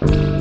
you